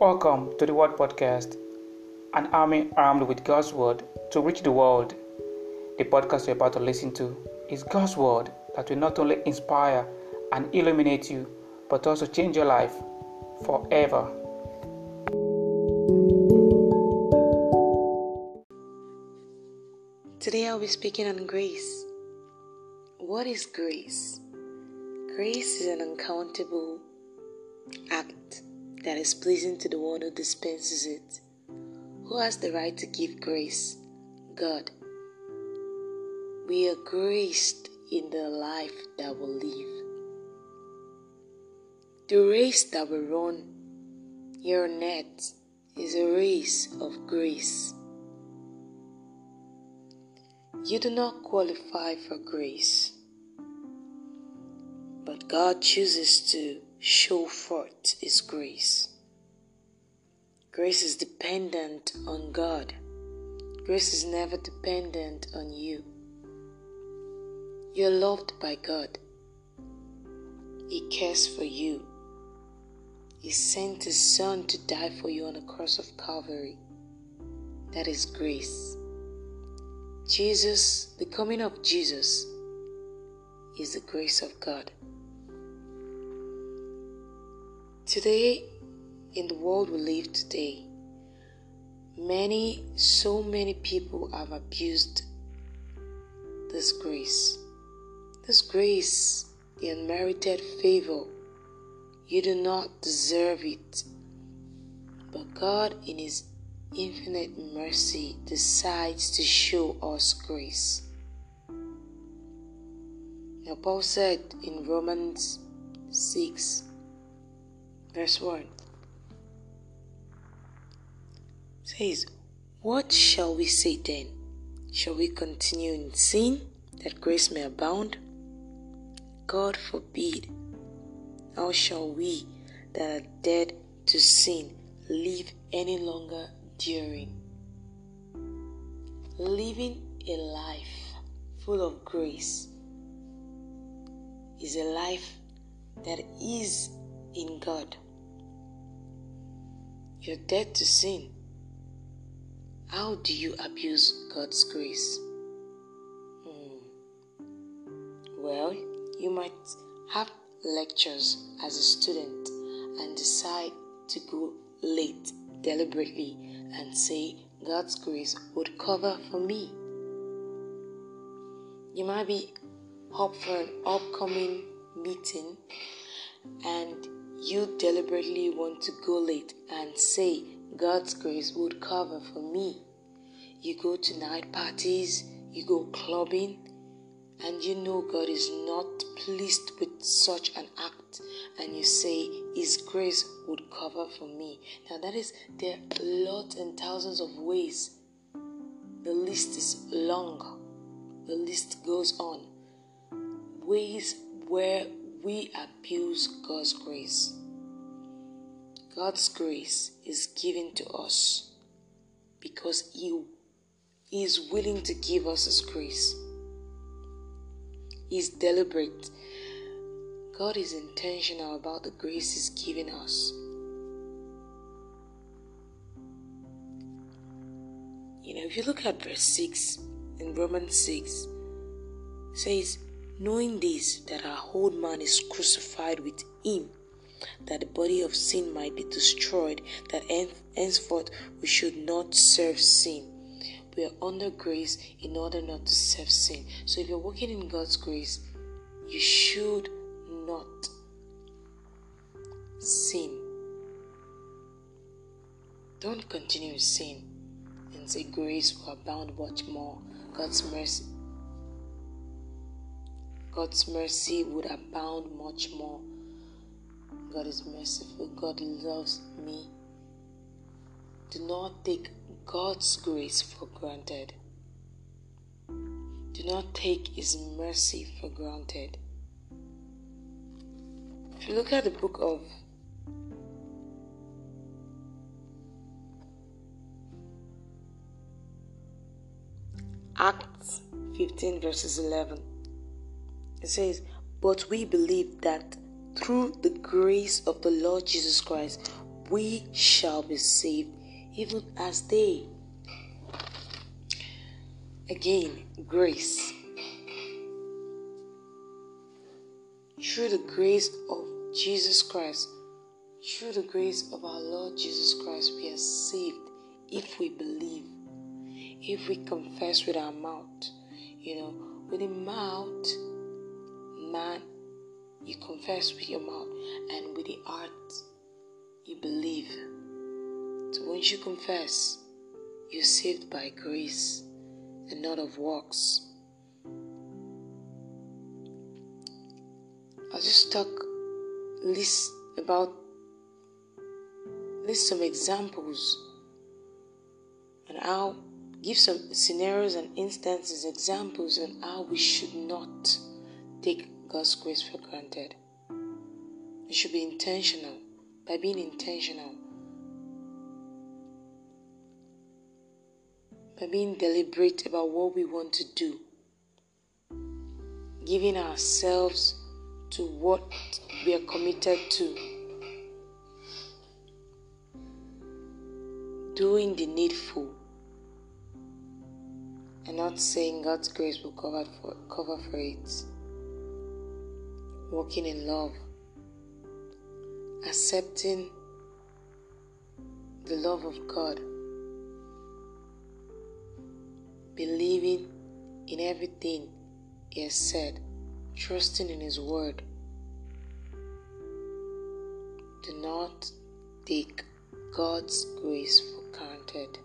Welcome to the Word Podcast, an army armed with God's Word to reach the world. The podcast you're about to listen to is God's Word that will not only inspire and illuminate you, but also change your life forever. Today I'll be speaking on grace. What is grace? Grace is an uncountable act that is pleasing to the one who dispenses it. Who has the right to give grace? God. We are graced in the life that we live. The race that we run here on earth is a race of grace. You do not qualify for grace, but God chooses to show forth His grace. Grace is dependent on God. Grace is never dependent on you. You're loved by God. He cares for you. He sent His Son to die for you on the cross of Calvary. That is grace. Jesus, the coming of Jesus, is the grace of God. Today, in the world we live today, many, so many people have abused this grace. This grace, the unmerited favor, you do not deserve it. But God, in His infinite mercy, decides to show us grace. Now, Paul said in Romans 6 verse 1 says, What shall we say then? Shall we continue in sin that grace may abound? God forbid. How shall we that are dead to sin live any longer during? Living a life full of grace is a life that is in God. You're dead to sin. How do you abuse God's grace? Hmm. Well, you might have lectures as a student and decide to go late deliberately and say God's grace would cover for me. You might be up for an upcoming meeting and you deliberately want to go late and say God's grace would cover for me. You go to night parties, you go clubbing, and you know God is not pleased with such an act, and you say His grace would cover for me. Now, that is, there are lots and thousands of ways. The list is long, the list goes on. Ways where we abuse God's grace. God's grace is given to us because He is willing to give us His grace. He's deliberate. God is intentional about the grace He's giving us. You know, if you look at verse 6 in Romans 6, says, knowing this, that our old man is crucified with him, that the body of sin might be destroyed, that henceforth we should not serve sin. We are under grace in order not to serve sin. So if you're walking in God's grace, you should not sin. Don't continue sin and say grace will abound much more. God's mercy God's mercy would abound much more. God is merciful. God loves me. Do not take God's grace for granted. Do not take His mercy for granted. If you look at the book of Acts 15, verses 11. It says, But we believe that through the grace of the Lord Jesus Christ, we shall be saved, even as they. Again, grace. Through the grace of Jesus Christ, through the grace of our Lord Jesus Christ, we are saved if we believe, if we confess with our mouth. You know, with the mouth, man, you confess with your mouth, and with the heart, you believe. So once you confess, you're saved by grace and not of works. I'll just talk list about list some examples and I'll give some scenarios and instances, examples on how we should not take God's grace for granted. We should be intentional. By being intentional, by being deliberate about what we want to do, giving ourselves to what we are committed to, doing the needful, and not saying God's grace will cover for, cover for it, walking in love, accepting the love of God believing in everything He has said, trusting in His word. Do not take God's grace for granted.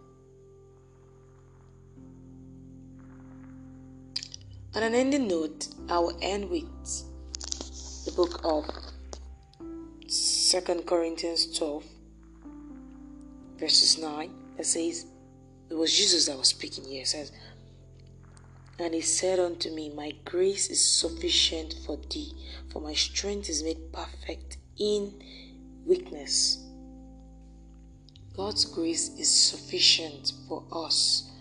On an ending note, I will end with book of Second Corinthians 12, verses 9, that says, it was Jesus that was speaking here. It says, And he said unto me, My grace is sufficient for thee, for my strength is made perfect in weakness. God's grace is sufficient for us.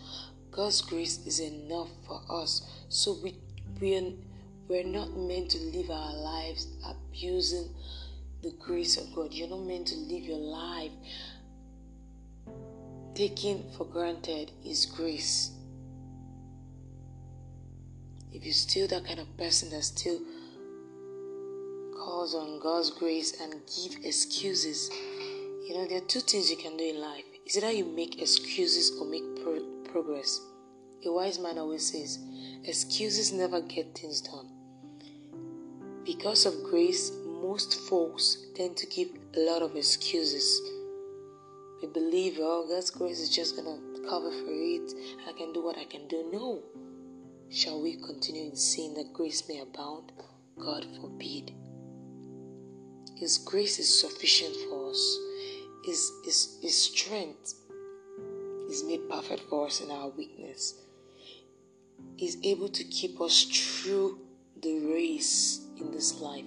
God's grace is enough for us. So we we we're not meant to live our lives abusing the grace of God. You're not meant to live your life taking for granted His grace. If you're still that kind of person that still calls on God's grace and give excuses, you know, there are two things you can do in life. Is either you make excuses or make pro- progress. A wise man always says, excuses never get things done. Because of grace, most folks tend to give a lot of excuses we believe, oh, God's grace is just going to cover for it. I can do what I can do. No. Shall we continue in sin that grace may abound? God forbid. His grace is sufficient for us. His, his, his strength is made perfect for us in our weakness. He's able to keep us through the race in this life.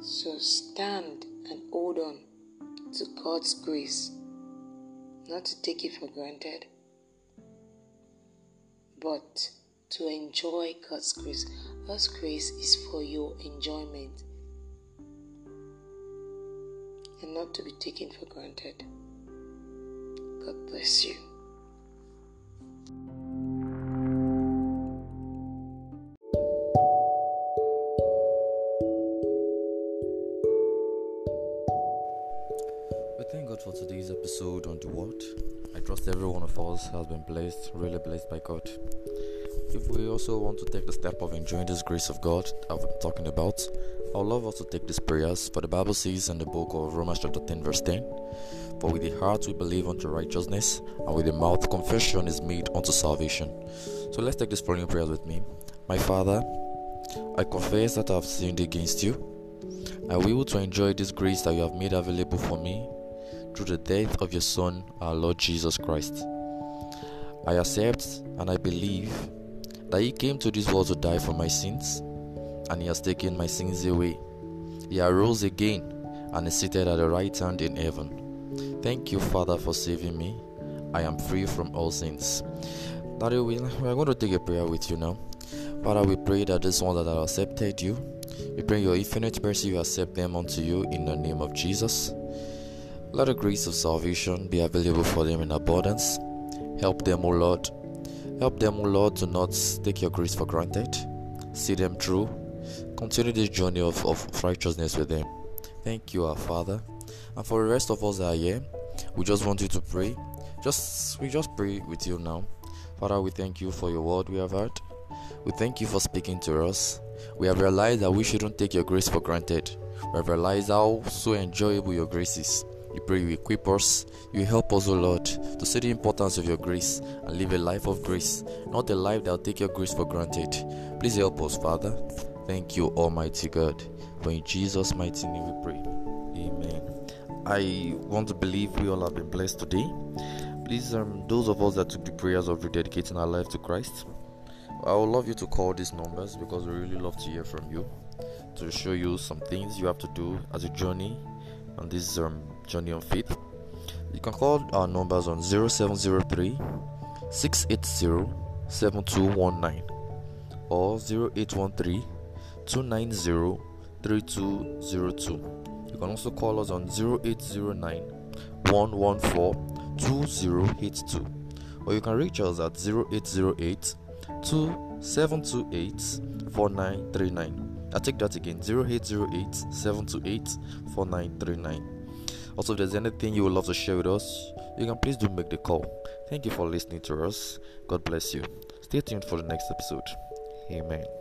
So stand and hold on to God's grace, not to take it for granted, but to enjoy God's grace. God's grace is for your enjoyment and not to be taken for granted. God bless you. Us has been blessed, really blessed by God. If we also want to take the step of enjoying this grace of God I've been talking about, I would love us to take these prayers. For the Bible says in the book of Romans chapter 10 verse 10, For with the heart we believe unto righteousness, and with the mouth confession is made unto salvation. So let's take this following prayers with me. My Father, I confess that I have sinned against you. I will to enjoy this grace that you have made available for me through the death of your Son, our Lord Jesus Christ. I accept and I believe that He came to this world to die for my sins, and He has taken my sins away. He arose again and is seated at the right hand in heaven. Thank you, Father, for saving me. I am free from all sins. Daddy, we are going to take a prayer with you now. Father, we pray that this one that have accepted you, We pray your infinite mercy will accept them unto you in the name of Jesus. Let the grace of salvation be available for them in abundance. Help them, O Lord. Help them, O Lord, to not take your grace for granted. See them through. Continue this journey of, of righteousness with them. Thank you, our Father. And for the rest of us that are here, we just want you to pray. Just we just pray with you now. Father, we thank you for your word we have heard. We thank you for speaking to us. We have realized that we shouldn't take your grace for granted. We have realized how so enjoyable your grace is. We pray you equip us, you help us, O Lord, to see the importance of your grace and live a life of grace, not a life that will take your grace for granted. Please help us, Father. Thank you, Almighty God. For in Jesus' mighty name we pray. Amen. I want to believe we all have been blessed today. Please, um, those of us that took the prayers of rededicating our life to Christ, I would love you to call these numbers because we really love to hear from you to show you some things you have to do as a journey on this um, journey of faith. You can call our numbers on 0703 680 7219 or 0813 290 3202. You can also call us on 0809 114 2082 or you can reach us at 0808 2728 4939. I take that again 0808 728 4939. Also, if there's anything you would love to share with us, you can please do make the call. Thank you for listening to us. God bless you. Stay tuned for the next episode. Amen.